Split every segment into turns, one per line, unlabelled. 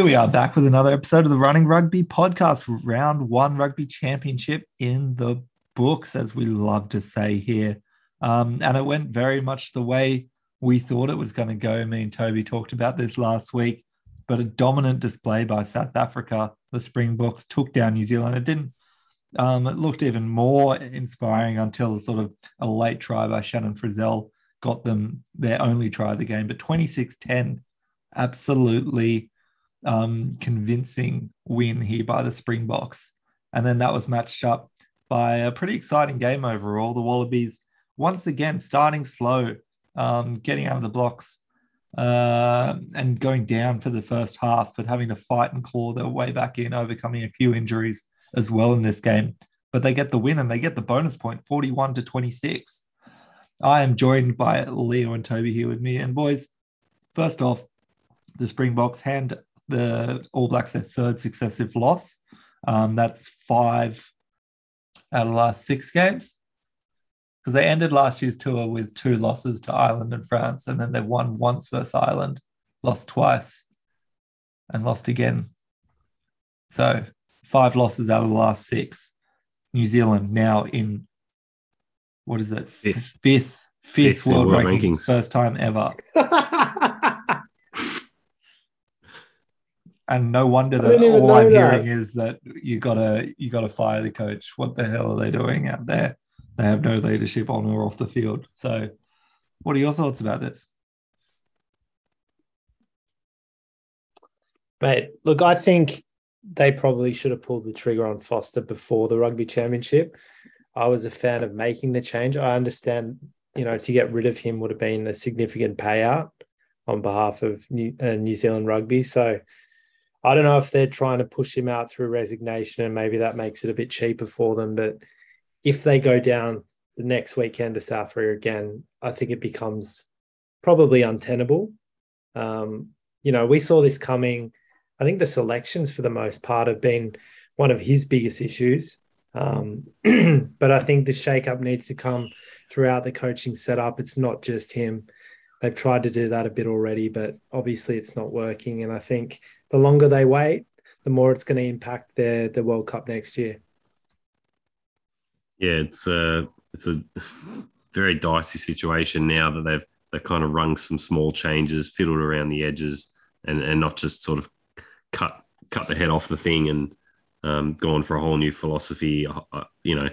Here we are back with another episode of the Running Rugby podcast, round one rugby championship in the books, as we love to say here. Um, and it went very much the way we thought it was going to go. Me and Toby talked about this last week, but a dominant display by South Africa. The Springboks took down New Zealand. It didn't. Um, it looked even more inspiring until sort of a late try by Shannon Frizzell got them their only try of the game. But 26 10, absolutely um, convincing win here by the Springboks. And then that was matched up by a pretty exciting game overall. The Wallabies, once again, starting slow, um, getting out of the blocks uh, and going down for the first half, but having to fight and claw their way back in, overcoming a few injuries as well in this game. But they get the win and they get the bonus point 41 to 26. I am joined by Leo and Toby here with me. And boys, first off, the Springboks hand the All Blacks their third successive loss. Um, that's five out of the last six games. Because they ended last year's tour with two losses to Ireland and France, and then they've won once versus Ireland, lost twice, and lost again. So five losses out of the last six. New Zealand now in what is it?
Fifth.
fifth, fifth,
Fifth
world,
world
rankings,
rankings.
first time ever. And no wonder that all I'm
that.
hearing is that you gotta you gotta fire the coach. What the hell are they doing out there? They have no leadership on or off the field. So, what are your thoughts about this?
Mate, look, I think they probably should have pulled the trigger on Foster before the rugby championship. I was a fan of making the change. I understand, you know, to get rid of him would have been a significant payout on behalf of New, uh, New Zealand rugby. So I don't know if they're trying to push him out through resignation and maybe that makes it a bit cheaper for them. But if they go down the next weekend to South Africa again, I think it becomes probably untenable. Um, you know, we saw this coming. I think the selections, for the most part, have been one of his biggest issues. Um, but I think the shakeup needs to come throughout the coaching setup. It's not just him. They've tried to do that a bit already, but obviously it's not working. And I think the longer they wait, the more it's going to impact their the World Cup next year.
yeah, it's a it's a very dicey situation now that they've they've kind of rung some small changes, fiddled around the edges, and and not just sort of cut cut the head off the thing and um, gone for a whole new philosophy. You know,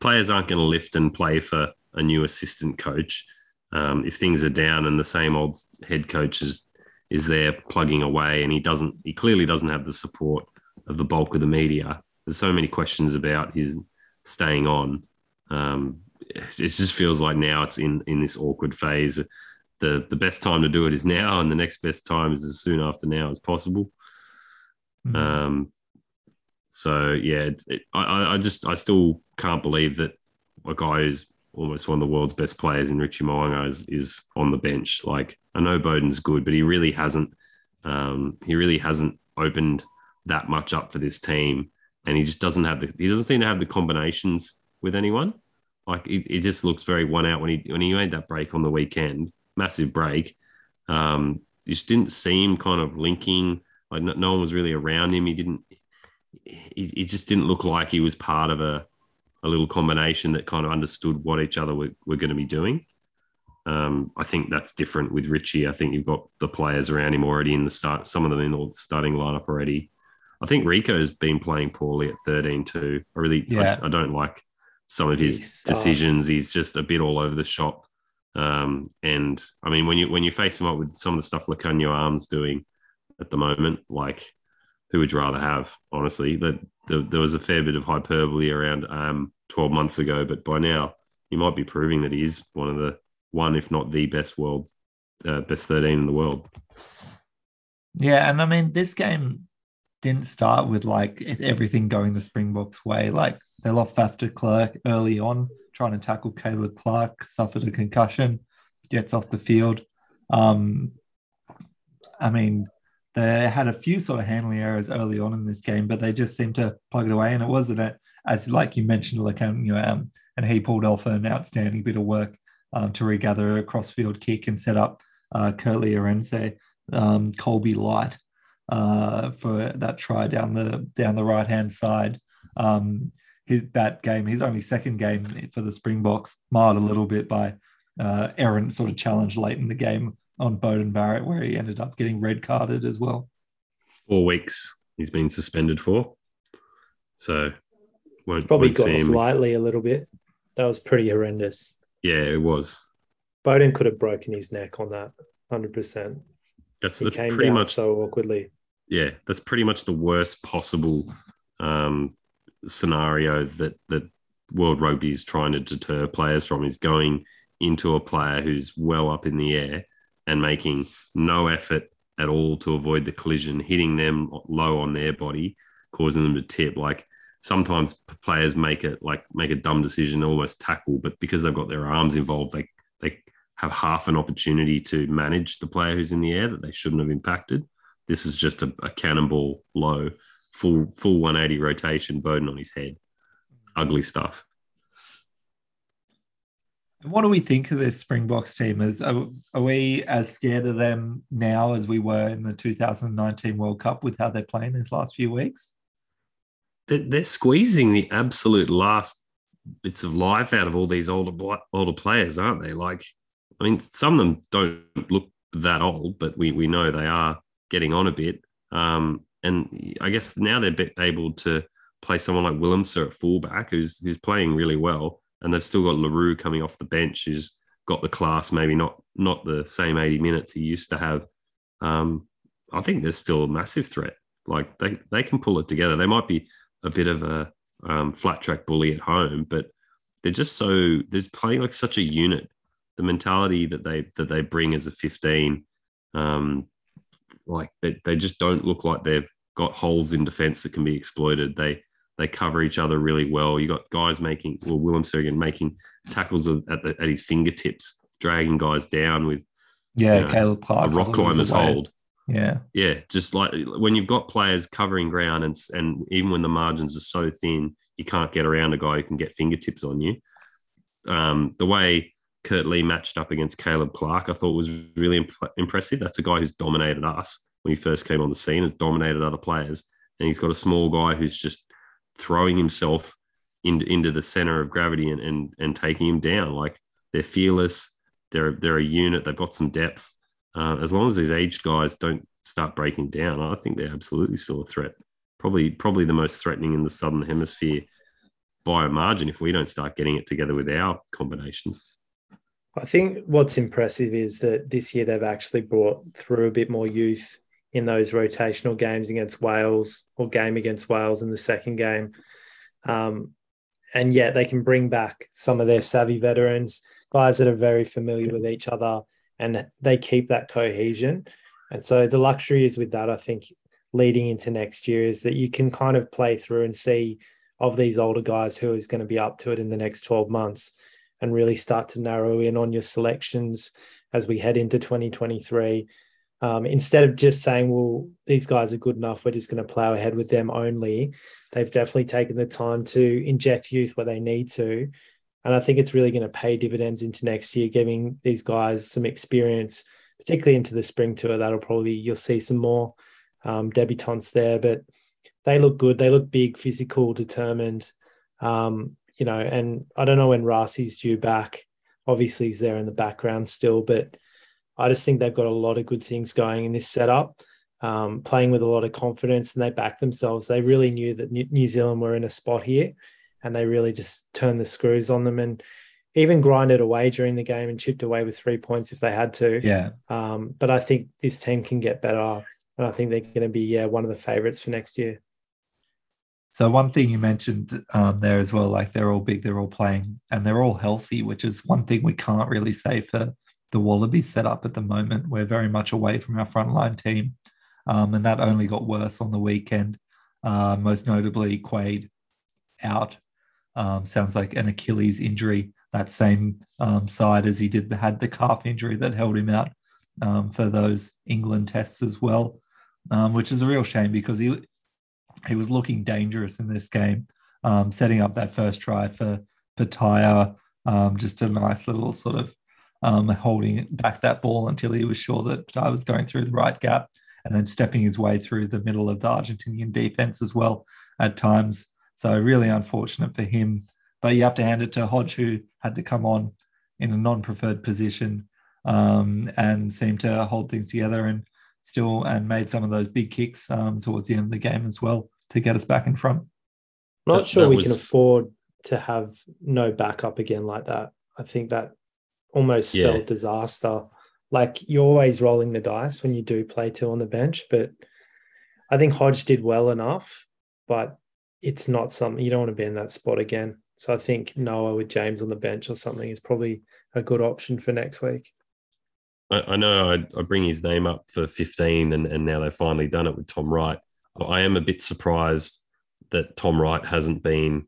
players aren't going to lift and play for a new assistant coach um, if things are down and the same old head coach is is there plugging away and he doesn't he clearly doesn't have the support of the bulk of the media. There's so many questions about his staying on. Um, it just feels like now it's in in this awkward phase. The the best time to do it is now, and the next best time is as soon after now as possible.
Mm.
Um, so yeah, it's, it, I, I just I still can't believe that a guy who's almost one of the world's best players in Richie Mo'unga is, is on the bench. Like I know Beauden's good, but he really hasn't. Um, he really hasn't opened that much up for this team, and he just doesn't have the. He doesn't seem to have the combinations with anyone. Like it, it just looks very one out when he when he made that break on the weekend, massive break. Um, you just didn't seem kind of linking. Like no, no one was really around him. He didn't. He, he just didn't look like he was part of a, a little combination that kind of understood what each other were, were going to be doing. Um, I think that's different with Richie. I think you've got the players around him already in the start, some of them in the starting lineup already. I think Rieko's been playing poorly at 13 too. I really,
Yeah.
I, I don't like some of his
sucks.
decisions. He's just a bit all over the shop. Um, and I mean, when you when you face him up with some of the stuff Lukhanyo Am's doing at the moment, like who would you rather have? Honestly, that there, there was a fair bit of hyperbole around um, 12 months ago, but by now he might be proving that he is one of the one, if not the best world, uh, best 13 in the world.
Yeah, and I mean this game didn't start with like everything going the Springboks way. Like they lost Faf de Klerk early on, trying to tackle Caleb Clarke, suffered a concussion, gets off the field. Um, I mean, they had a few sort of handling errors early on in this game, but they just seemed to plug it away. And it wasn't a, as like you mentioned, like um, and he pulled off an outstanding bit of work um, to regather a crossfield kick and set up uh, Kurt-Lee Arendse, um, Colby Light uh, for that try down the down the right hand side. Um, his, that game, his only second game for the Springboks, marred a little bit by uh, errant sort of challenge late in the game on Beauden Barrett, where he ended up getting red carded as well.
Four weeks he's been suspended for. So
it's probably got off lightly a little bit. That was pretty horrendous.
Yeah, it was.
Beauden could have broken his neck on that, hundred percent.
That's that's pretty much
so awkwardly.
Yeah, that's pretty much the worst possible um, scenario that that World Rugby is trying to deter players from is going into a player who's well up in the air and making no effort at all to avoid the collision, hitting them low on their body, causing them to tip. Like sometimes players make it like make a dumb decision, almost tackle, but because they've got their arms involved, they they have half an opportunity to manage the player who's in the air that they shouldn't have impacted. This is just a, a cannonball low, full full 180 rotation, Beauden on his head. Ugly stuff.
And what do we think of this Springboks team? Is are, are, we as scared of them now as we were in the 2019 World Cup with how they're playing these last few weeks?
They're, squeezing the absolute last bits of life out of all these older older players, aren't they? Like, I mean, some of them don't look that old, but we we know they are getting on a bit. Um, and I guess now they're able to play someone like Willemse at fullback, who's who's playing really well and they've still got Le Roux coming off the bench, who's got the class, maybe not not the same 80 minutes he used to have. Um, I think there's still a massive threat. Like they they can pull it together. They might be a bit of a um, flat track bully at home, but they're just so there's playing like such a unit. The mentality that they that they bring as a 15, um, like they, they just don't look like they've got holes in defense that can be exploited. They they cover each other really well. You got guys making, well, Willemse again making tackles at, the, at his fingertips, dragging guys down with,
yeah, you know, Caleb Clarke,
a rock climber's hold.
Yeah,
yeah, just like when you've got players covering ground, and and even when the margins are so thin, you can't get around a guy who can get fingertips on you. Um, the way Kurt-Lee matched up against Caleb Clarke, I thought was really imp- impressive. That's a guy who's dominated us when he first came on the scene, has dominated other players, and he's got a small guy who's just throwing himself into, into the center of gravity and, and and taking him down. Like they're fearless. They're they're a unit. They've got some depth. Uh, as long as these aged guys don't start breaking down, I think they're absolutely still a threat. Probably probably the most threatening in the southern hemisphere by a margin if we don't start getting it together with our combinations.
I think what's impressive is that this year they've actually brought through a bit more youth in those rotational games against Wales or game against Wales in the second game. Um, and yet they can bring back some of their savvy veterans, guys that are very familiar with each other, and they keep that cohesion. And so the luxury is with that, I think, leading into next year is that you can kind of play through and see of these older guys who is going to be up to it in the next 12 months and really start to narrow in on your selections as we head into 2023 um, instead of just saying, well, these guys are good enough, we're just going to plow ahead with them only, they've definitely taken the time to inject youth where they need to. And I think it's really going to pay dividends into next year, giving these guys some experience, particularly into the spring tour. That'll probably, you'll see some more um, debutantes there, but they look good. They look big, physical, determined. Um, you know, and I don't know when Rassie's due back. Obviously, he's there in the background still, but I just think they've got a lot of good things going in this setup, um, playing with a lot of confidence, and they back themselves. They really knew that New Zealand were in a spot here, and they really just turned the screws on them and even grinded away during the game and chipped away with three points if they had to.
Yeah.
Um, but I think this team can get better, and I think they're going to be yeah one of the favourites for next year.
So one thing you mentioned um, there as well, like they're all big, they're all playing, and they're all healthy, which is one thing we can't really say for the Wallabies setup at the moment. We're very much away from our frontline team, um, and that only got worse on the weekend. Uh, most notably, Quade out. Um, sounds like an Achilles injury, that same um, side as he did had the calf injury that held him out um, for those England tests as well, um, which is a real shame because he he was looking dangerous in this game, um, setting up that first try for Petaia. Um, just a nice little sort of holding back that ball until he was sure that Petaia was going through the right gap and then stepping his way through the middle of the Argentinian defense as well at times. So really unfortunate for him. But you have to hand it to Hodge, who had to come on in a non-preferred position um, and seemed to hold things together and still and made some of those big kicks um, towards the end of the game as well to get us back in front.
Not
That-
sure
that
we
was-
can afford to have no backup again like that. I think that almost
Yeah.
spelled disaster. Like you're always rolling the dice when you do play two on the bench, but I think Hodge did well enough, but it's not something you don't want to be in that spot again. So I think Noah with James on the bench or something is probably a good option for next week.
I, I know I, I bring his name up for 15 and, and now they've finally done it with Tom Wright. I am a bit surprised that Tom Wright hasn't been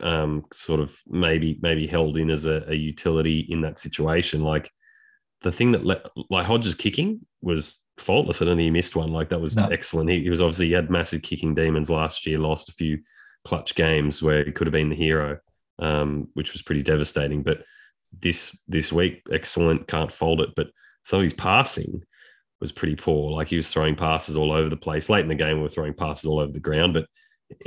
um, sort of maybe maybe held in as a, a utility in that situation. Like the thing that like Hodges kicking was faultless. I don't think he missed one. Like that was
No.
excellent. He, he was obviously he had massive kicking demons last year. Lost a few clutch games where he could have been the hero, um, which was pretty devastating. But this this week, excellent. Can't fold it. But some of his passing was pretty poor. Like he was throwing passes all over the place. Late in the game, we were throwing passes all over the ground, but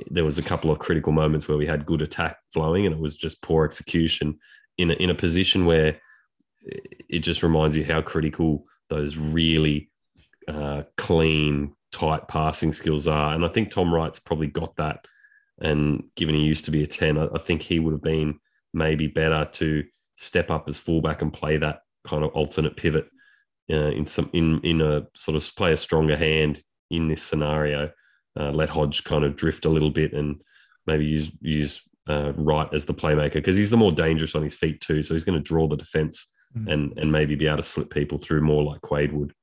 there was a couple of critical moments where we had good attack flowing, and it was just poor execution in a, in a position where it just reminds you how critical those really uh, clean, tight passing skills are. And I think Tom Wright's probably got that. And given he used to be a 10, I, I think he would have been maybe better to step up as fullback and play that kind of alternate pivot uh, in some in in a sort of play a stronger hand in this scenario. Uh, let Hodge kind of drift a little bit and maybe use use uh, Wright as the playmaker because he's the more dangerous on his feet too. So he's going to draw the defense
Mm.
and and maybe be able to slip people through more like Quade would.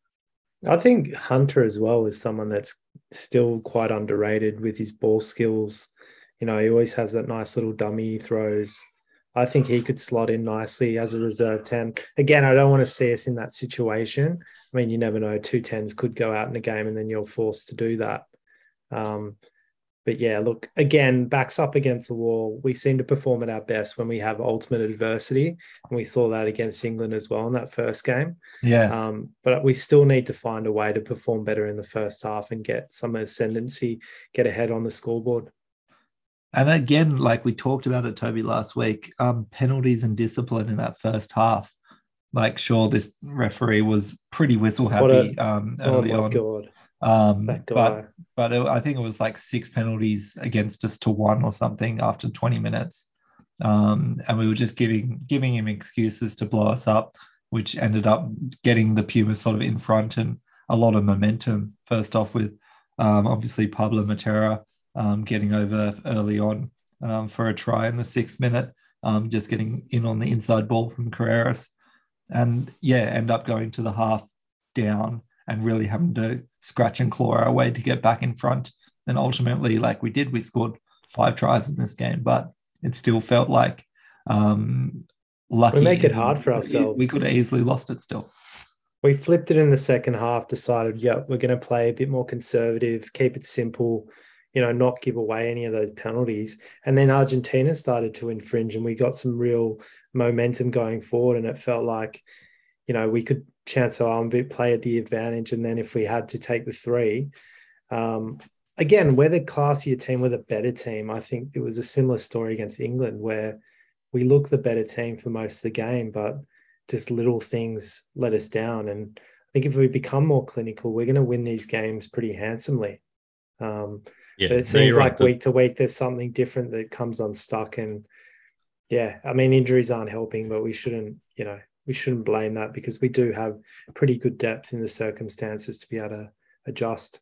I think Hunter as well is someone that's still quite underrated with his ball skills. You know, he always has that nice little dummy he throws. I think he could slot in nicely as a reserve 10. Again, I don't want to see us in that situation. I mean, you never know. Two tens could go out in the game and then you're forced to do that. Um, but yeah, look, again, backs up against the wall. We seem to perform at our best when we have ultimate adversity. And we saw that against England as well in that first game.
Yeah.
Um, but we still need to find a way to perform better in the first half and get some ascendancy, get ahead on the scoreboard.
And again, like we talked about it, Toby, last week, um, penalties and discipline in that first half. Like, sure, this referee was pretty whistle
What a-
happy um,
Oh
early
my
on.
god,
Um, but but it, I think it was like six penalties against us to one or something after 20 minutes. Um, and we were just giving giving him excuses to blow us up, which ended up getting the Pumas sort of in front and a lot of momentum. First off with um, obviously Pablo Matera um, getting over early on um, for a try in the sixth minute, um, just getting in on the inside ball from Carreras. And yeah, end up going to the half down and really having to scratch and claw our way to get back in front. And ultimately, like we did, we scored five tries in this game, but it still felt like um, lucky.
We make it hard for ourselves.
We could have easily lost it still.
We flipped it in the second half, decided, yeah, we're going to play a bit more conservative, keep it simple, you know, not give away any of those penalties. And then Argentina started to infringe, and we got some real momentum going forward. And it felt like, you know, we could chance our arm bit, play at the advantage. And then if we had to take the three, um, again, we're the classier team, we're the better team. I think it was a similar story against England where we look the better team for most of the game, but just little things let us down. And I think if we become more clinical, we're going to win these games pretty handsomely. Um,
Yeah,
but it seems
you're right.
like week to week there's something different that comes unstuck. And yeah, I mean injuries aren't helping, but we shouldn't, you know, we shouldn't blame that because we do have pretty good depth in the circumstances to be able to adjust.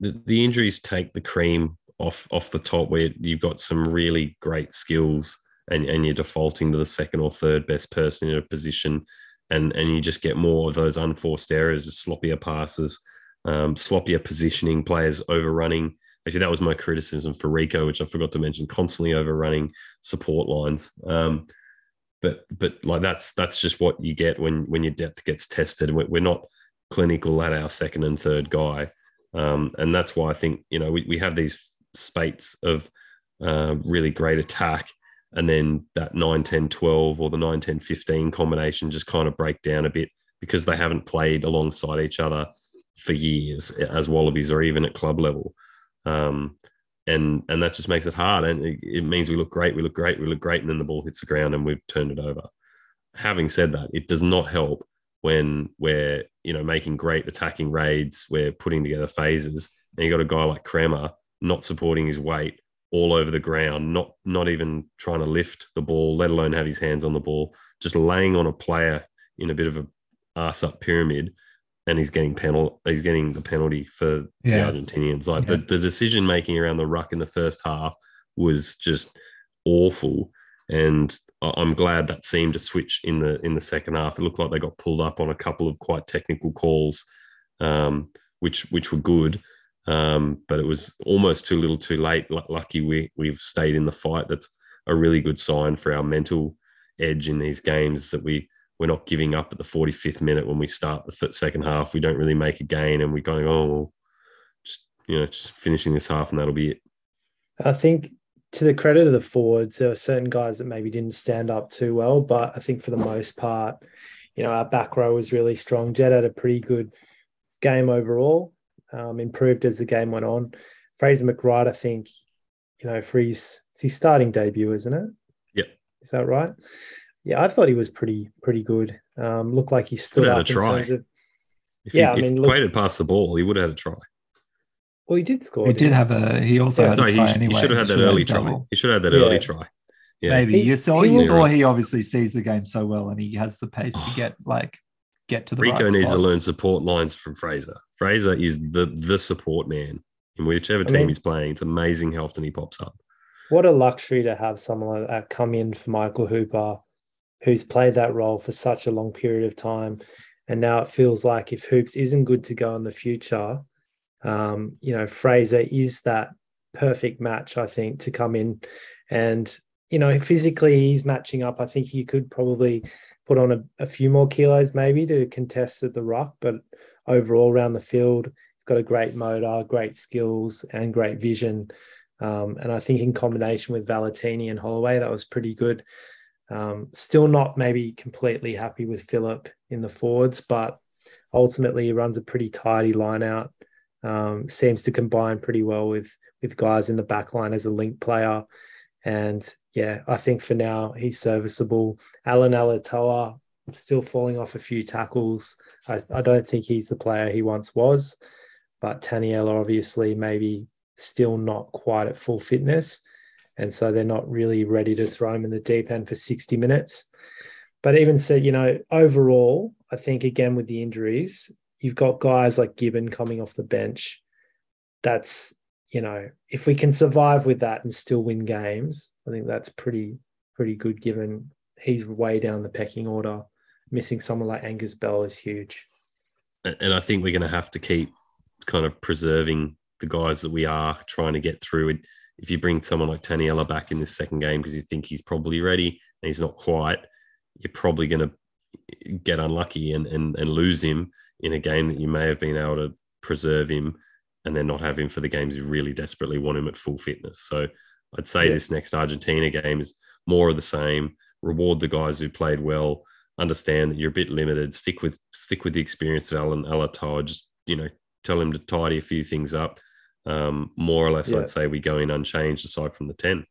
the, the injuries take the cream off off the top where you've got some really great skills and, and you're defaulting to the second or third best person in a position and and you just get more of those unforced errors, sloppier passes, um, sloppier positioning, players overrunning. Actually, that was my criticism for Rieko, which I forgot to mention, constantly overrunning support lines. Um, but but like that's that's just what you get when when your depth gets tested. We're not clinical at our second and third guy, um, and that's why I think you know we, we have these spates of uh, really great attack and then that 9 10 12 or the 9 10 15 combination just kind of break down a bit because they haven't played alongside each other for years as wallabies or even at club level um, and and that just makes it hard. And it, it, means we look great we look great we look great and then the ball hits the ground and we've turned it over. Having said that it does not help when we're you know making great attacking raids we're putting together phases and you got a guy like Kremer not supporting his weight all over the ground, not not even trying to lift the ball, let alone have his hands on the ball, just laying on a player in a bit of a ass up pyramid, and he's getting penal he's getting the penalty for yeah. the Argentinians. Like yeah. the, the decision making around the ruck in the first half was just awful. And I'm glad that seemed to switch in the in the second half. It looked like they got pulled up on a couple of quite technical calls, um, which which were good. Um, but it was almost too little, too late. L- lucky we we've stayed in the fight. That's a really good sign for our mental edge in these games that we we're not giving up at the 45th minute when we start the second half. We don't really make a gain, and we're going, oh, well, just you know, just finishing this half, and that'll be it.
I think to the credit of the forwards, there were certain guys that maybe didn't stand up too well, but I think for the most part, you know, our back row was really strong. Jed had a pretty good game overall um, improved as the game went on. Fraser McReight, I think, you know, for his his starting debut, isn't it?
Yep.
Is that right? Yeah, I thought he was pretty pretty good. Um, looked like he stood up in terms of.
If yeah, he, I mean, look, past the ball, he would have had a try.
Well, he did score.
He did have a. He also yeah. had no, a try
he,
anyway.
He should have had that early try. He should have had that yeah. early try.
Yeah. Maybe you saw. you saw he obviously sees the game so well, and he has the pace to get like get to the
Rieko
right
needs
spot.
to learn support lines from Fraser. Fraser is the the support man in whichever team I mean, he's playing. It's amazing how often he pops up.
What a luxury to have someone like that come in for Michael Hooper, who's played that role for such a long period of time. And now it feels like if Hoops isn't good to go in the future, um, you know, Fraser is that perfect match, I think, to come in. And, you know, physically he's matching up. I think he could probably put on a, a few more kilos maybe to contest at the ruck, but overall around the field, he's got a great motor, great skills, and great vision. Um, and I think in combination with Valetini and Holloway, that was pretty good. Um, still not maybe completely happy with Philip in the forwards, but ultimately he runs a pretty tidy line out. Um, seems to combine pretty well with with guys in the back line as a link player. And yeah, I think for now he's serviceable. Allan Alaalatoa still falling off a few tackles. I, I don't think he's the player he once was, but Taniela obviously maybe still not quite at full fitness. And so they're not really ready to throw him in the deep end for 60 minutes. But even so, you know, overall, I think again with the injuries, you've got guys like Gibbon coming off the bench. That's you know, if we can survive with that and still win games, I think that's pretty pretty good given he's way down the pecking order. Missing someone like Angus Bell is huge.
And I think we're going to have to keep kind of preserving the guys that we are trying to get through. If you bring someone like Taniela back in this second game because you think he's probably ready and he's not quite, you're probably going to get unlucky and, and, and lose him in a game that you may have been able to preserve him and then not have him for the games you really desperately want him at full fitness. So I'd say yeah. this next Argentina game is more of the same. Reward the guys who played well. Understand that you're a bit limited. Stick with stick with the experience of Allan Alaalatoa. Just you know, tell him to tidy a few things up. Um, more or less, yeah. I'd say we go in unchanged aside from the ten.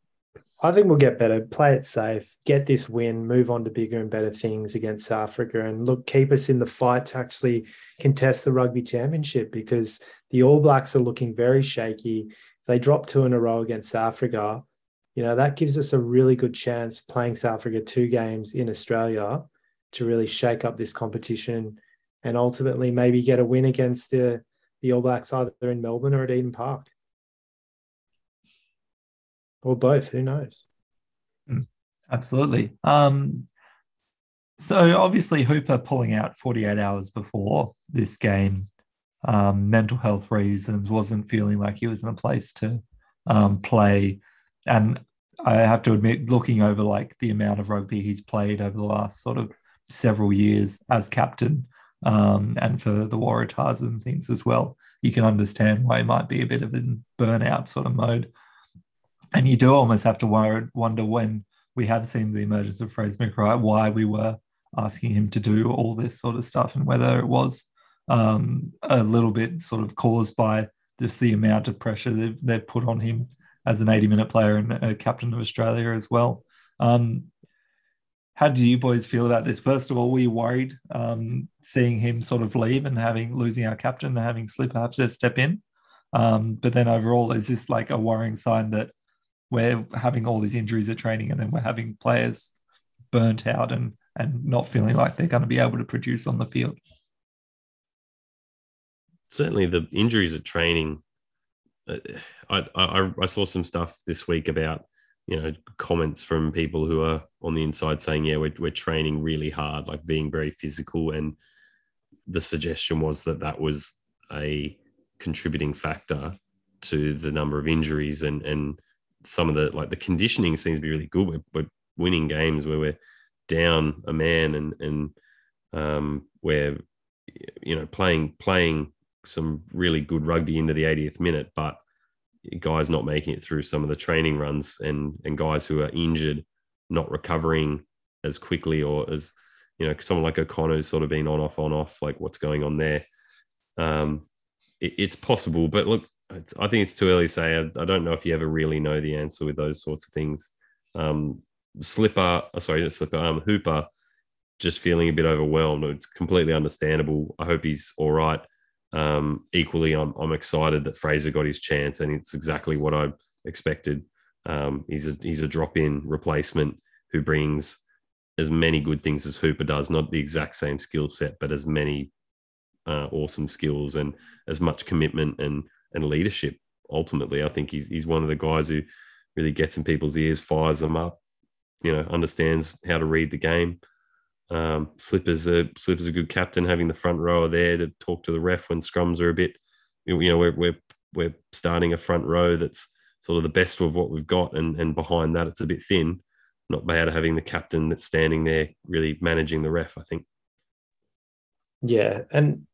I think we'll get better. Play it safe. Get this win. Move on to bigger and better things against South Africa, and look, keep us in the fight to actually contest the rugby championship because the All Blacks are looking very shaky. If they drop two in a row against South Africa, you know, that gives us a really good chance playing South Africa two games in Australia to really shake up this competition and ultimately maybe get a win against the, the All Blacks either in Melbourne or at Eden Park. or both. Who knows?
Absolutely. Um, so obviously Hooper pulling out 48 hours before this game, um, mental health reasons, wasn't feeling like he was in a place to um, play. And I have to admit, looking over like the amount of rugby he's played over the last sort of several years as captain, um, and for the Waratahs and things as well, you can understand why it might be a bit of a burnout sort of mode. And you do almost have to wonder when we have seen the emergence of Fraser McReight, why we were asking him to do all this sort of stuff and whether it was um, a little bit sort of caused by just the amount of pressure they've, they've put on him as an 80 minute player and captain of Australia as well. Um, how do you boys feel about this? First of all, were you worried um, seeing him sort of leave and having losing our captain and having Slipper have step in? Um, but then overall, is this like a worrying sign that we're having all these injuries at training and then we're having players burnt out and and not feeling like they're going to be able to produce on the field.
Certainly, the injuries at training. Uh, I, I, I saw some stuff this week about you know comments from people who are on the inside saying yeah we're, we're training really hard like being very physical and the suggestion was that that was a contributing factor to the number of injuries and and some of the like the conditioning seems to be really good. We're, we're winning games where we're down a man and and um, we're you know playing playing some really good rugby into the 80th minute, but guys not making it through some of the training runs and and guys who are injured not recovering as quickly or as you know someone like O'Connor's sort of been on off on off like what's going on there. Um, it, it's possible, but look, I think it's too early to say. I, I, don't know if you ever really know the answer with those sorts of things. Um, Slipper, oh, sorry, Slipper, um, Hooper, just feeling a bit overwhelmed. It's completely understandable. I hope he's all right. Um, equally, I'm, I'm excited that Fraser got his chance, and it's exactly what I expected. Um, he's a he's a drop in replacement who brings as many good things as Hooper does. Not the exact same skill set, but as many uh, awesome skills and as much commitment and and leadership. Ultimately, I think he's he's one of the guys who really gets in people's ears, fires them up. You know, understands how to read the game. Um, Slipper's a Slipper's a good captain, having the front rower there to talk to the ref when scrums are a bit. You know, we're we're we're starting a front row that's sort of the best of what we've got, and and behind that it's a bit thin. Not bad having the captain that's standing there really managing the ref. I think.
Yeah, and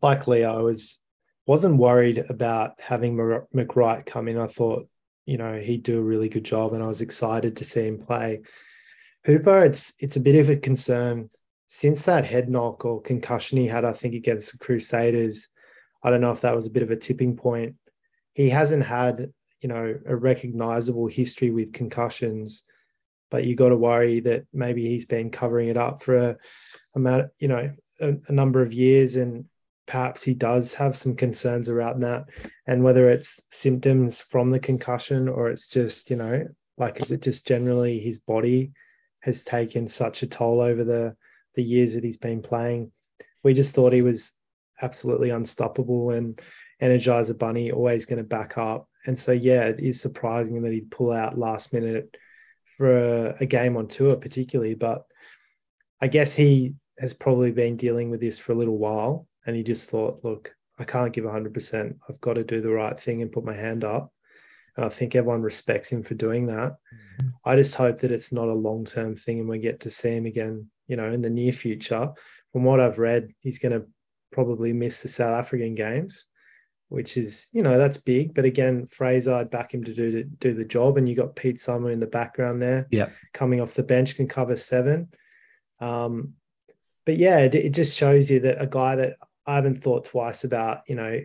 like Leo, I was wasn't worried about having McReight come in. I thought, you know, he'd do a really good job, and I was excited to see him play. Hooper, it's it's a bit of a concern since that head knock or concussion he had, I think, against the Crusaders. I don't know if that was a bit of a tipping point. He hasn't had, you know, a recognizable history with concussions, but you got to worry that maybe he's been covering it up for a amount, you know, a, a number of years, and perhaps he does have some concerns around that and whether it's symptoms from the concussion or it's just you know like is it just generally his body has taken such a toll over the the years that he's been playing we just thought he was absolutely unstoppable and energizer bunny always going to back up and so yeah it is surprising that he'd pull out last minute for a, a game on tour particularly but i guess he has probably been dealing with this for a little while and he just thought, look, I can't give 100%. I've got to do the right thing and put my hand up. And I think everyone respects him for doing that. Mm-hmm. I just hope that it's not a long term thing and we get to see him again, you know, in the near future. From what I've read, he's going to probably miss the South African games, which is, you know, that's big. But again, Fraser, I'd back him to do to do the job. And you got Pete Samu in the background there,
yeah,
coming off the bench can cover seven. Um, but yeah, it, it just shows you that a guy that I haven't thought twice about, you know,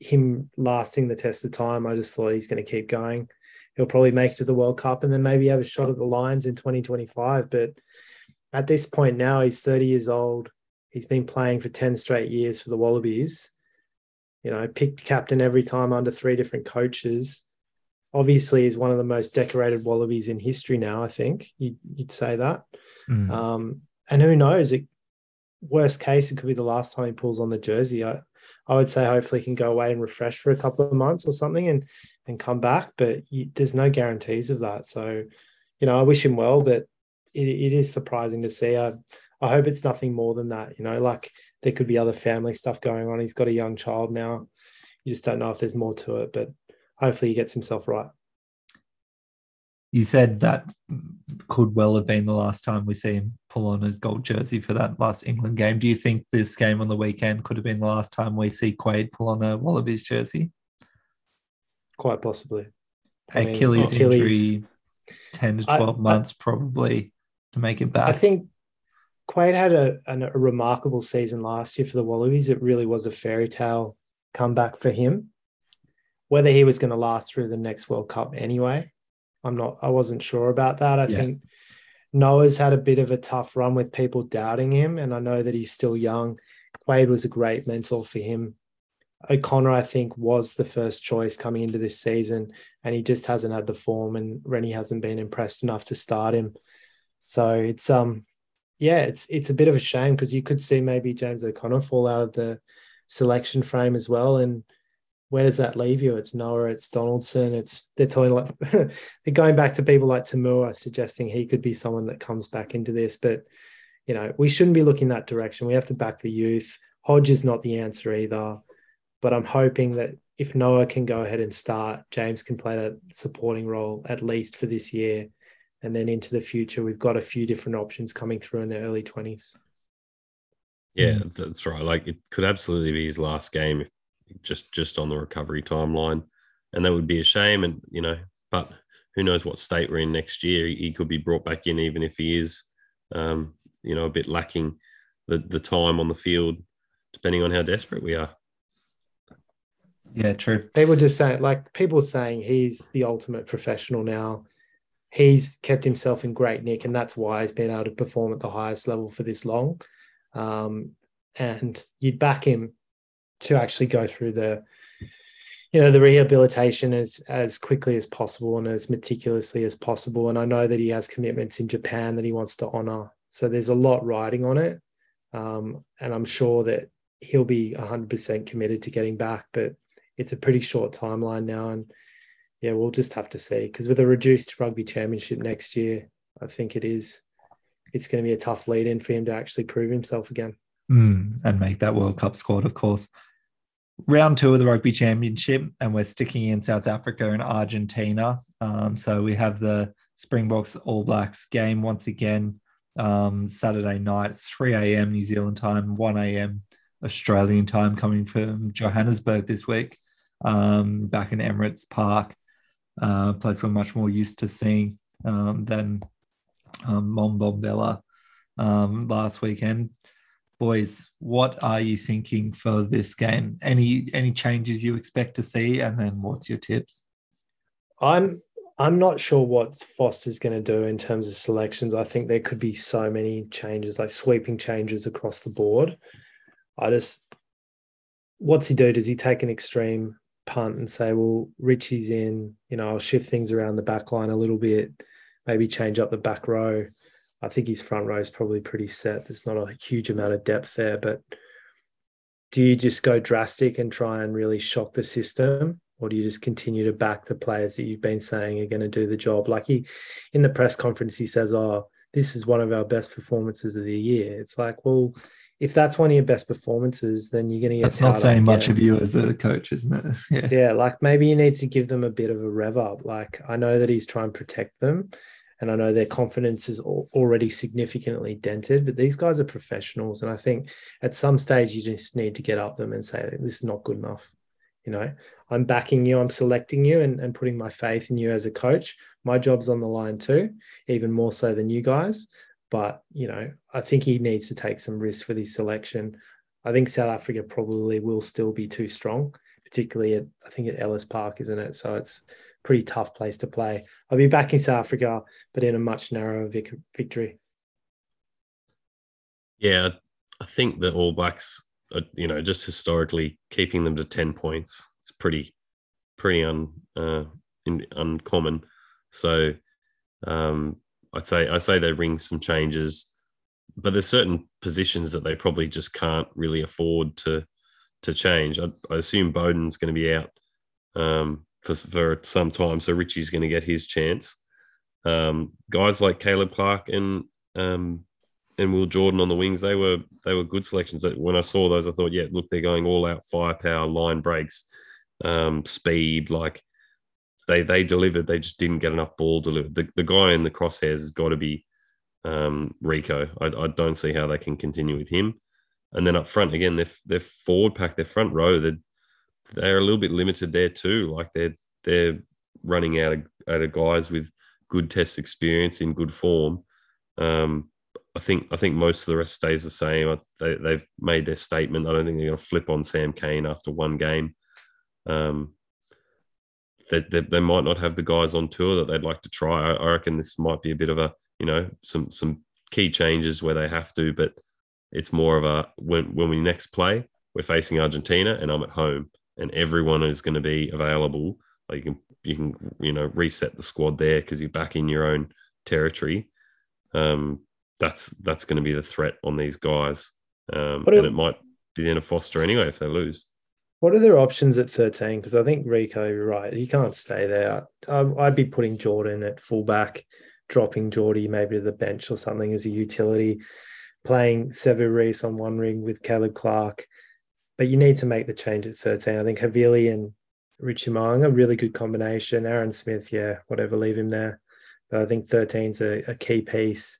him lasting the test of time. I just thought he's going to keep going. He'll probably make it to the World Cup and then maybe have a shot at the Lions in 2025. But at this point now, he's 30 years old. He's been playing for 10 straight years for the Wallabies. You know, picked captain every time under three different coaches. Obviously, is one of the most decorated Wallabies in history now. I think you'd, you'd say that. Mm. Um, and who knows? It worst case, it could be the last time he pulls on the jersey. I, I would say hopefully he can go away and refresh for a couple of months or something and and come back. But you, there's no guarantees of that. So, you know, I wish him well, but it, it is surprising to see. I I hope it's nothing more than that. You know, like there could be other family stuff going on. He's got a young child now. You just don't know if there's more to it, but hopefully he gets himself right.
You said that could well have been the last time we see him pull on a gold jersey for that last England game. Do you think this game on the weekend could have been the last time we see Quade pull on a Wallabies jersey?
Quite possibly.
I Achilles, mean, Achilles, injury, 10 to 12 I, months I, probably to make it back.
I think Quade had a, a, a remarkable season last year for the Wallabies. It really was a fairy tale comeback for him. Whether he was going to last through the next World Cup anyway, I'm not, I wasn't sure about that. I yeah. think Noah's had a bit of a tough run with people doubting him. And I know that he's still young. Quade was a great mentor for him. O'Connor, I think, was the first choice coming into this season, and he just hasn't had the form, and Rennie hasn't been impressed enough to start him. So it's um, yeah, it's it's a bit of a shame because you could see maybe James O'Connor fall out of the selection frame as well, and where does that leave you? It's Noah, it's Donaldson, it's they're talking like they're going back to people like To'omua, suggesting he could be someone that comes back into this. But you know, we shouldn't be looking that direction. We have to back the youth. Hodge is not the answer either. But I'm hoping that if Noah can go ahead and start, James can play that supporting role at least for this year. And then into the future, we've got a few different options coming through in the early 20s.
Yeah, that's right. Like it could absolutely be his last game if just just on the recovery timeline, and that would be a shame. And you know, but who knows what state we're in next year? He could be brought back in, even if he is, um, you know, a bit lacking the the time on the field, depending on how desperate we are.
Yeah, true.
They were just saying, like people saying, he's the ultimate professional now. He's kept himself in great nick, and that's why he's been able to perform at the highest level for this long. Um, and you'd back him to actually go through the you know the rehabilitation as as quickly as possible and as meticulously as possible. And i know that he has commitments in japan that he wants to honor. So there's a lot riding on it. Um, and i'm sure that he'll be 100% committed to getting back but it's a pretty short timeline now. And yeah we'll just have to see because with a reduced rugby championship next year i think it is it's going to be a tough lead in for him to actually prove himself again.
Mm, and make that world cup squad of course round two of the rugby championship, and we're sticking in South Africa and Argentina. Um, so we have the Springboks All Blacks game once again um, Saturday night, 3 a.m. New Zealand time, 1 a.m. Australian time, coming from Johannesburg this week, um, back in Emirates Park, uh, place we're much more used to seeing um, than um, Mbombela um, last weekend boys, what are you thinking for this game? Any any changes you expect to see, and then what's your tips?
I'm I'm not sure what Foster's going to do in terms of selections. I think there could be so many changes, like sweeping changes across the board. I just, what's he do? Does he take an extreme punt and say, well, Richie's in, you know, I'll shift things around the back line a little bit, maybe change up the back row. I think his front row is probably pretty set. There's not a huge amount of depth there, but do you just go drastic and try and really shock the system? Or do you just continue to back the players that you've been saying are going to do the job? Like he, in the press conference, he says, Oh, this is one of our best performances of the year. It's like, well, if that's one of your best performances, then you're going to get.
That's not saying much of you as a coach, isn't it?
Yeah. yeah, like maybe you need to give them a bit of a rev up. Like I know that he's trying to protect them, and I know their confidence is already significantly dented, but these guys are professionals. And I think at some stage, you just need to get up them and say, this is not good enough. You know, I'm backing you, I'm selecting you and, and putting my faith in you as a coach. My job's on the line too, even more so than you guys. But, you know, I think he needs to take some risks for this selection. I think South Africa probably will still be too strong, particularly at, I think at Ellis Park, isn't it? So it's, pretty tough place to play. I'll be back in South Africa, but in a much narrower vic- victory.
Yeah, I think the All Blacks, are, you know, just historically keeping them to ten points, it's pretty, pretty un, uh, in, uncommon. So, um, I'd say I say they bring some changes, but there's certain positions that they probably just can't really afford to to change. I, I assume Beauden's going to be out um, for, for some time, so Richie's going to get his chance. Um, guys like Caleb Clarke and um, and Will Jordan on the wings, they were they were good selections. When I saw those, I thought, yeah, look, they're going all out firepower, line breaks, um, speed. Like they they delivered, they just didn't get enough ball delivered. The, the guy in the crosshairs has got to be um, Rieko. I, I don't see how they can continue with him. And then up front again, their their forward pack, their front row, they're they're a little bit limited there too. Like they're they're running out of out of guys with good test experience in good form. Um, I think I think most of the rest stays the same. They, they've made their statement. I don't think they're going to flip on Sam Cane after one game. Um, they, they, they, might not have the guys on tour that they'd like to try. I, I reckon this might be a bit of a you know some some key changes where they have to, but it's more of a when when we next play, we're facing Argentina and I'm at home and everyone is going to be available. Like you can you can you know reset the squad there because you're back in your own territory. Um, that's that's going to be the threat on these guys, um, and it might be Ian Foster anyway if they lose.
What are their options at 13? Because I think Rieko, right. He can't stay there. I'd be putting Jordan at fullback, dropping Jordie maybe to the bench or something as a utility, playing Sevu Reece on one ring with Caleb Clarke. But you need to make the change at 13. I think Havili and Richie Mo'unga, really good combination. Aaron Smith, yeah, whatever, leave him there. But I think 13's a, a key piece.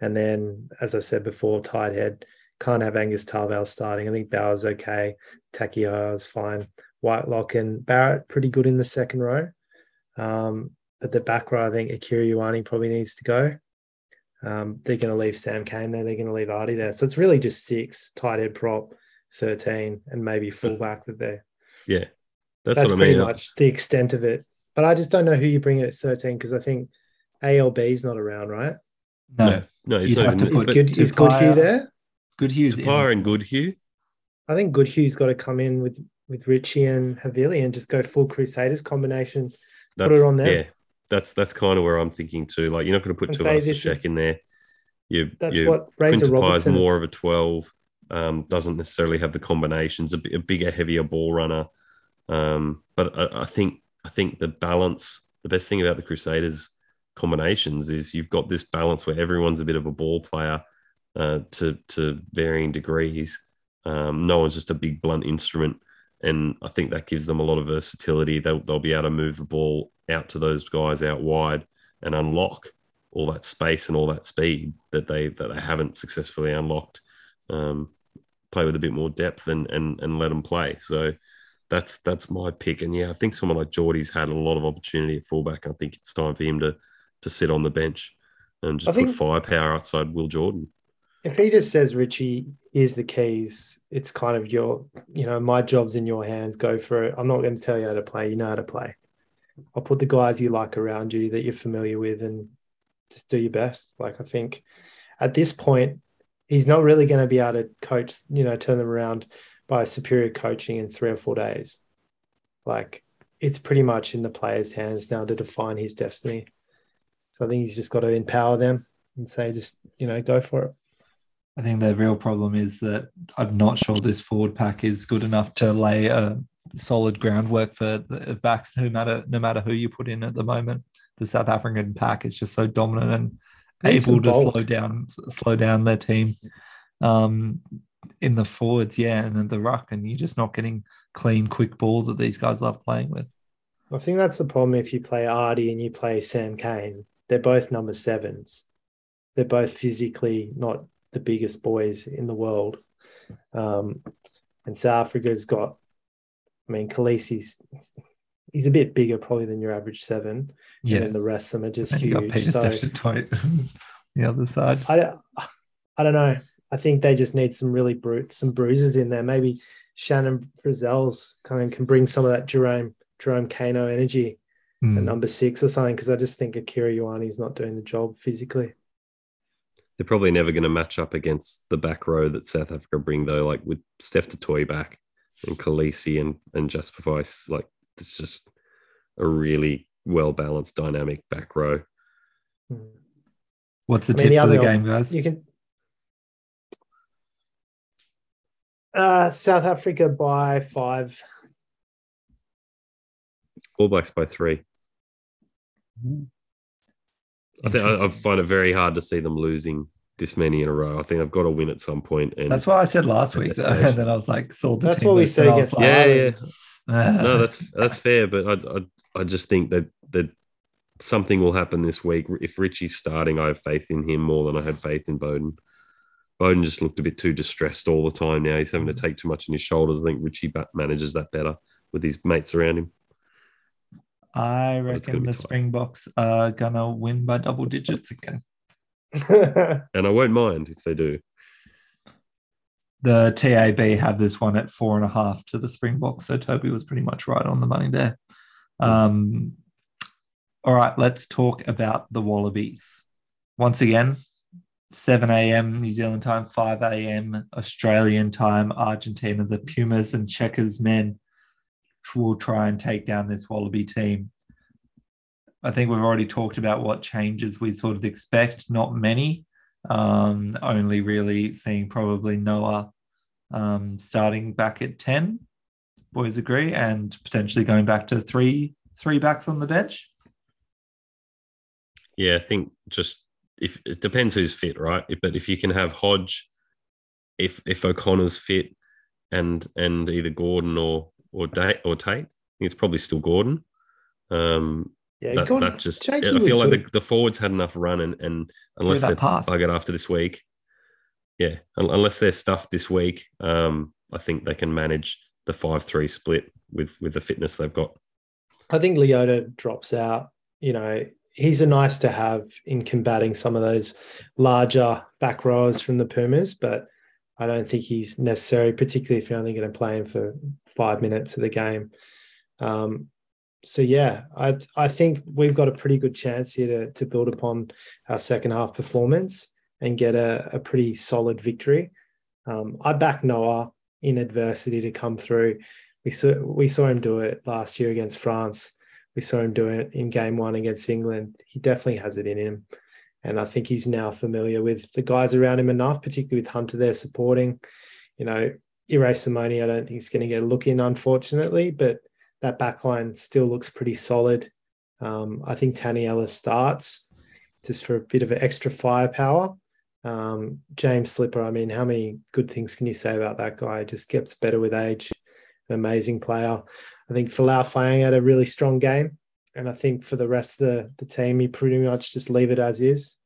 And then, as I said before, tight head. Can't have Angus Ta'avao starting. I think Bower's okay. Takia's fine. Whitelock and Barrett pretty good in the second row. Um, but the back row, I think Akira Ioane probably needs to go. Um, they're going to leave Sam Cane there. They're going to leave Ardie there. So it's really just six tight head prop, 13, and maybe fullback that they're.
Yeah.
That's, That's pretty mean. much the extent of it. But I just don't know who you bring at 13 because I think ALB is not around, right?
No, no, he's not.
Even, is good, is Goodhue there?
Goodhue's
Tapine and Goodhue.
I think Goodhue's got to come in with with Richie and Havili and just go full Crusaders combination.
That's,
put it on there.
Yeah, that's that's kind of where I'm thinking too. Like you're not going to put two us check in there. You,
that's
you,
what Razor
Robertson is more of a twelve. Um, doesn't necessarily have the combinations. A, bigger, heavier ball runner. Um, but I, I think I think the balance. The best thing about the Crusaders combinations is you've got this balance where everyone's a bit of a ball player uh, to to varying degrees. Um, no one's just a big blunt instrument, and I think that gives them a lot of versatility. They'll they'll be able to move the ball out to those guys out wide and unlock all that space and all that speed that they that they haven't successfully unlocked. Um, play with a bit more depth and and and let them play. So that's that's my pick. And yeah, I think someone like Jordie's had a lot of opportunity at fullback. I think it's time for him to to sit on the bench and just put firepower outside Will Jordan.
If he just says, Richie, here's the keys, it's kind of your, you know, my job's in your hands, go for it. I'm not going to tell you how to play, you know how to play. I'll put the guys you like around you that you're familiar with and just do your best. Like, I think at this point, he's not really going to be able to coach, you know, turn them around by superior coaching in three or four days. Like, it's pretty much in the player's hands now to define his destiny. So I think he's just got to empower them and say, just, you know, go for it.
I think the real problem is that I'm not sure this forward pack is good enough to lay a solid groundwork for the backs, no matter no matter who you put in at the moment. The South African pack is just so dominant and able to slow down slow down their team um, in the forwards, yeah, and then the ruck, and you're just not getting clean, quick balls that these guys love playing with.
I think that's the problem if you play Ardie and you play Sam Cane. they're both number sevens. They're both physically not the biggest boys in the world. Um, and South Africa's got, I mean, Kolisi's he's a bit bigger probably than your average seven. Yeah. And the rest of them are just and huge. so,
the other side.
I, don't, I don't know. I think they just need some really brute, some bruises in there. Maybe Shannon Frizzell's kind of can bring some of that Jerome Jerome Kaino energy mm. at number six or something because I just think Akira Ioane's not doing the job physically.
They're probably never going to match up against the back row that South Africa bring though, like with Steph du Toit back and Kolisi and and Jasper Wiese. Like it's just a really well balanced, dynamic back row.
Mm. What's the I mean, tip the for the game, guys?
You can Uh, South Africa by five.
All Blacks by three. I think I, I find it very hard to see them losing this many in a row. I think I've got to win at some point. And
That's what I said last week,
this
though,
stage.
and then I was like, saw the
That's
team
what we
list,
said
and I was
against
like,
Yeah, yeah. No, uh, that's that's fair, but I, I I just think that that something will happen this week. If Richie's starting, I have faith in him more than I had faith in Beauden. Beauden just looked a bit too distressed all the time now. He's having to take too much on his shoulders. I think Richie ba- manages that better with his mates around him.
I reckon the
tight.
Springboks are gonna win by double digits again.
And I won't mind if they do.
The TAB have this one at four and a half to the Springboks, so Toby was pretty much right on the money there. Um, all right, let's talk about the Wallabies. Once again, 7 a.m. New Zealand time, 5 a.m. Australian time, Argentina, the Pumas and Cheika's men will try and take down this Wallaby team. I think we've already talked about what changes we sort of expect, not many. Um, only really seeing probably Noah um, starting back at 10. Boys agree, and potentially going back to three three backs on the bench.
Yeah, I think just if it depends who's fit, right? But if you can have Hodge, if if O'Connor's fit, and and either Gordon or or Tate, or Tate, I think it's probably still Gordon. Um,
yeah,
that,
God,
that just
Jakey
I feel like the, the forwards had enough run, and and unless they're
pass.
buggered after this week, yeah, unless they're stuffed this week, um, I think they can manage the five three split with with the fitness they've got.
I think Leota drops out. You know, he's a nice to have in combating some of those larger back rowers from the Pumas, but I don't think he's necessary, particularly if you're only going to play him for five minutes of the game. Um, so yeah, I I think we've got a pretty good chance here to to build upon our second half performance and get a, a pretty solid victory. Um, I back Noah in adversity to come through. We saw we saw him do it last year against France. We saw him do it in game one against England. He definitely has it in him. And I think he's now familiar with the guys around him enough, particularly with Hunter there supporting. You know, Simone, I don't think he's going to get a look in, unfortunately, but that back line still looks pretty solid. Um, I think Tanny Ellis starts just for a bit of extra firepower. Um, James Slipper, I mean, how many good things can you say about that guy? Just gets better with age. An amazing player. I think Folau Fainga'a had a really strong game. And I think for the rest of the, the team, you pretty much just leave it as is.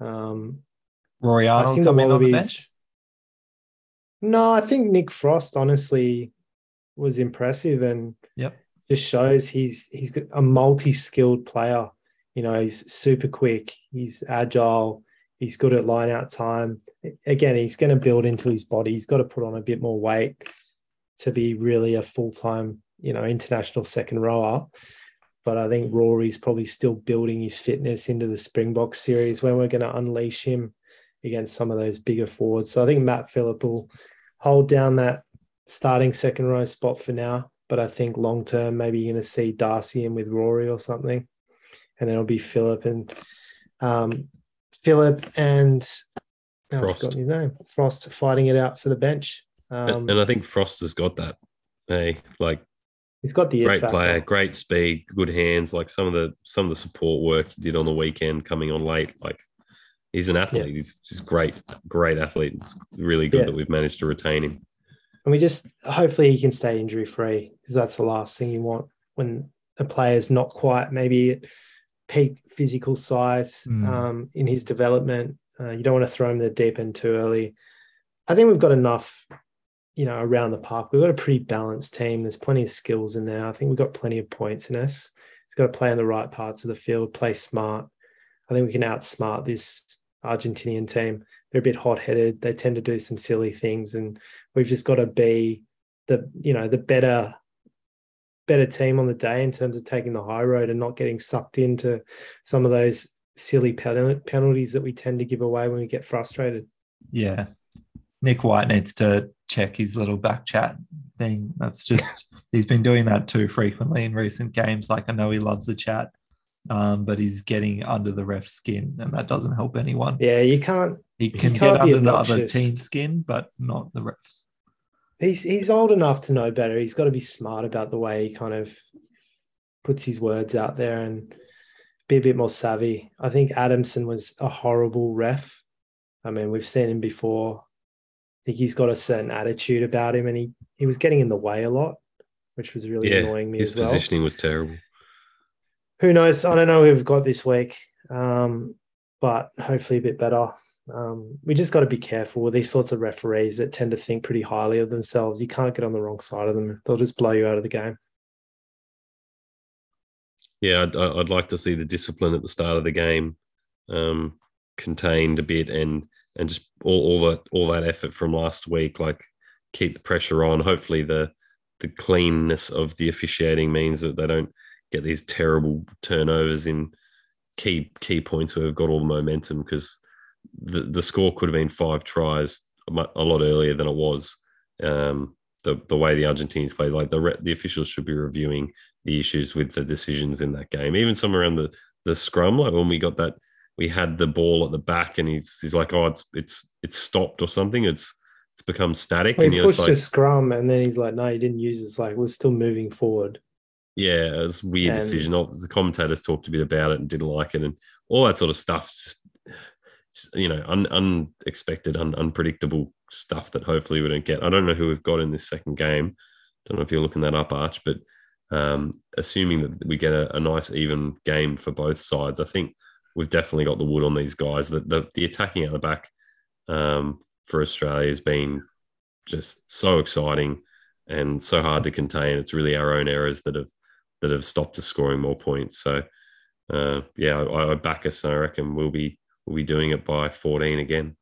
Um,
Rory
I
Arnold come in on the bench.
No, I think Nick Frost honestly was impressive and
Yep.
just shows he's he's a multi-skilled player. You know, he's super quick, he's agile, he's good at line out time. Again, he's going to build into his body. He's got to put on a bit more weight to be really a full-time, you know, international second rower. But I think Rory's probably still building his fitness into the Springbok series when we're going to unleash him against some of those bigger forwards. So I think Matt Philip will hold down that starting second row spot for now. But I think long term, maybe you're going to see Darcy in with Rory or something. And then it'll be Philip and um, Philip and oh, I've
Frost.
forgotten his name. Frost fighting it out for the bench. Um,
and, I think Frost has got that. Hey, like
he's got the
great player, great speed, good hands. Like some of the some of the support work he did on the weekend, coming on late. Like he's an athlete. He's just great, great athlete. It's really good
Yeah.
that we've managed to retain him.
And we just hopefully he can stay injury free because that's the last thing you want when a player's not quite maybe peak physical size
Mm.
um, in his development. Uh, you don't want to throw him the deep end too early. I think we've got enough, you know, around the park. We've got a pretty balanced team. There's plenty of skills in there. I think we've got plenty of points in us. He's got to play in the right parts of the field, play smart. I think we can outsmart this Argentinian team. They're a bit hot headed. They tend to do some silly things, and we've just got to be the you know the better better team on the day in terms of taking the high road and not getting sucked into some of those silly pen- penalties that we tend to give away when we get frustrated.
Yeah. Nick White needs to check his little back chat thing. That's just he's been doing that too frequently in recent games. Like I know he loves the chat, um, but he's getting under the ref's skin, and that doesn't help anyone.
Yeah, you can't.
He can
can't
get under the other team's skin, but not the refs.
He's he's old enough to know better. He's got to be smart about the way he kind of puts his words out there and be a bit more savvy. I think Adamson was a horrible ref. I mean, we've seen him before. I think he's got a certain attitude about him, and he he was getting in the way a lot, which was really
Yeah,
annoying me
His
as well.
positioning was terrible.
Who knows? I don't know who we've got this week, um, but hopefully a bit better. Um, we just got to be careful with these sorts of referees that tend to think pretty highly of themselves. You can't get on the wrong side of them; they'll just blow you out of the game.
Yeah, I'd, I'd like to see the discipline at the start of the game um, contained a bit, and and just all, all that all that effort from last week, like keep the pressure on. Hopefully, the the cleanness of the officiating means that they don't get these terrible turnovers in key key points where we've got all the momentum because the the score could have been five tries a lot earlier than it was. Um, the the way the Argentines played, like the re- the officials should be reviewing the issues with the decisions in that game. Even some around the the scrum, like when we got that, we had the ball at the back, and he's he's like, oh, it's it's it's stopped or something. It's it's become static,
Well,
and
he
he
pushed
like,
a scrum, and then he's like, "No, he didn't use it." It's like we're still moving forward.
yeah, it was a weird
And-
decision. The commentators talked a bit about it and didn't like it, and all that sort of stuff. Just, you know, un, unexpected, un, unpredictable stuff that hopefully we don't get. I don't know who we've got in this second game. Don't know if you're looking that up, Arch, but um, assuming that we get a, a nice even game for both sides, I think we've definitely got the wood on these guys. The the, the attacking out the back um, for Australia has been just so exciting and so hard to contain. It's really our own errors that have that have stopped us scoring more points. So uh, yeah, I, I back us. And I reckon we'll be we'll be doing it by 14 again.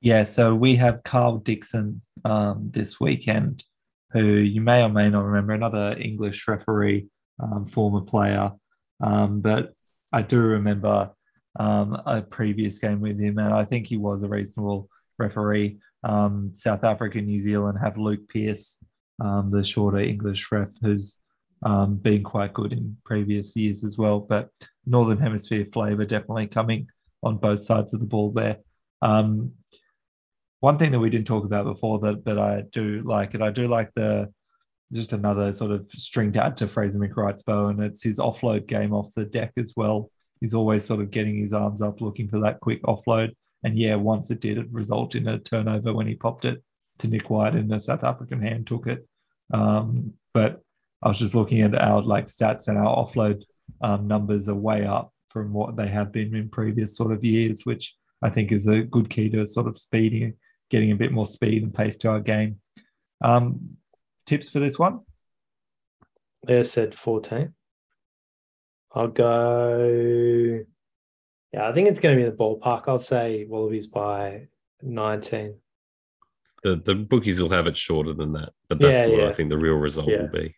Yeah, so we have Karl Dickson um, this weekend, who you may or may not remember, another English referee, um, former player. Um, but I do remember um, a previous game with him, and I think he was a reasonable referee. Um, South Africa, New Zealand have Luke Pearce, um, the shorter English ref, who's been quite good in previous years as well. But Northern Hemisphere flavour definitely coming on both sides of the ball there. Um, one thing that we didn't talk about before that but I do like and I do like the just another sort of string to add to Fraser McReight's bow, and it's his offload game off the deck as well. He's always sort of getting his arms up, looking for that quick offload. And yeah, once it did, it result in a turnover when he popped it to Nick White, and the South African hand took it. Um, but I was just looking at our like stats, and our offload um, numbers are way up from what they have been in previous sort of years, which I think is a good key to sort of speeding, getting a bit more speed and pace to our game. Um, tips for this one?
Leah said 14. I'll go. Yeah, I think it's going to be in the ballpark. I'll say Wallabies by 19.
The the bookies will have it shorter than that, but that's
Yeah,
what
yeah.
I think the real result
Yeah.
will be.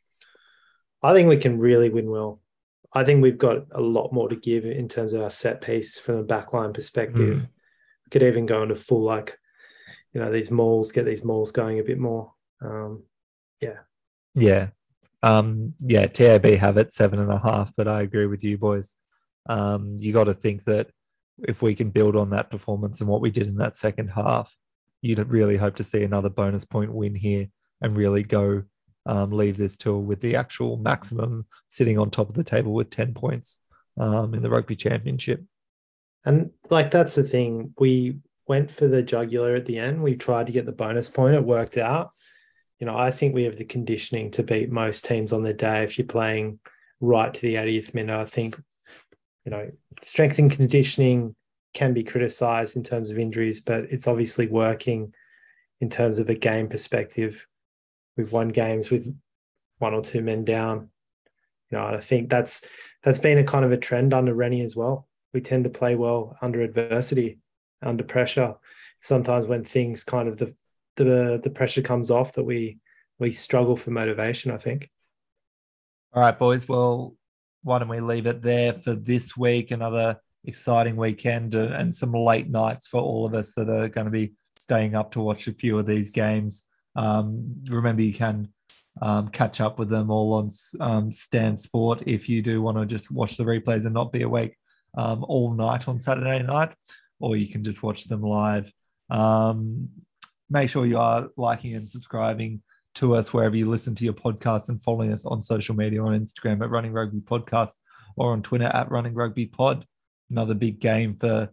I think we can really win well. I think we've got a lot more to give in terms of our set piece from a backline perspective.
Mm.
We could even go into full like, you know, these malls, get these malls going a bit more. Um,
Yeah. Yeah, um, yeah, TAB have it seven and a half, but I agree with you boys. Um, you got to think that if we can build on that performance and what we did in that second half, you'd really hope to see another bonus point win here and really go um, leave this tour with the actual maximum sitting on top of the table with 10 points um, in the rugby championship.
And like that's the thing. We went for the jugular at the end. We tried to get the bonus point. It worked out. You know, I think we have the conditioning to beat most teams on the day if you're playing right to the 80th minute. I think, you know, strength and conditioning can be criticized in terms of injuries, but it's obviously working in terms of a game perspective. We've won games with one or two men down. You know, and I think that's that's been a kind of a trend under Rennie as well we tend to play well under adversity, under pressure. Sometimes when things kind of the the the pressure comes off that we we struggle for motivation, I think.
All right, boys. Well, why don't we leave it there for this week? Another exciting weekend uh, and some late nights for all of us that are going to be staying up to watch a few of these games. Um, remember, you can um, catch up with them all on um, Stan Sport if you do want to just watch the replays and not be awake um, all night on Saturday night, or you can just watch them live. Um, make sure you are liking and subscribing to us wherever you listen to your podcast and following us on social media on Instagram at Running Rugby Podcast or on Twitter at Running Rugby Pod. Another big game for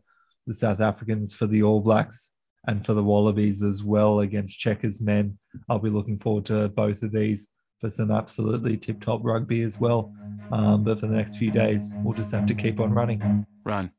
the South Africans, for the All Blacks, and for the Wallabies as well against Cheika's men. I'll be looking forward to both of these for some absolutely tip top rugby as well. Um, but for the next few days, we'll just have to keep on running.
Run.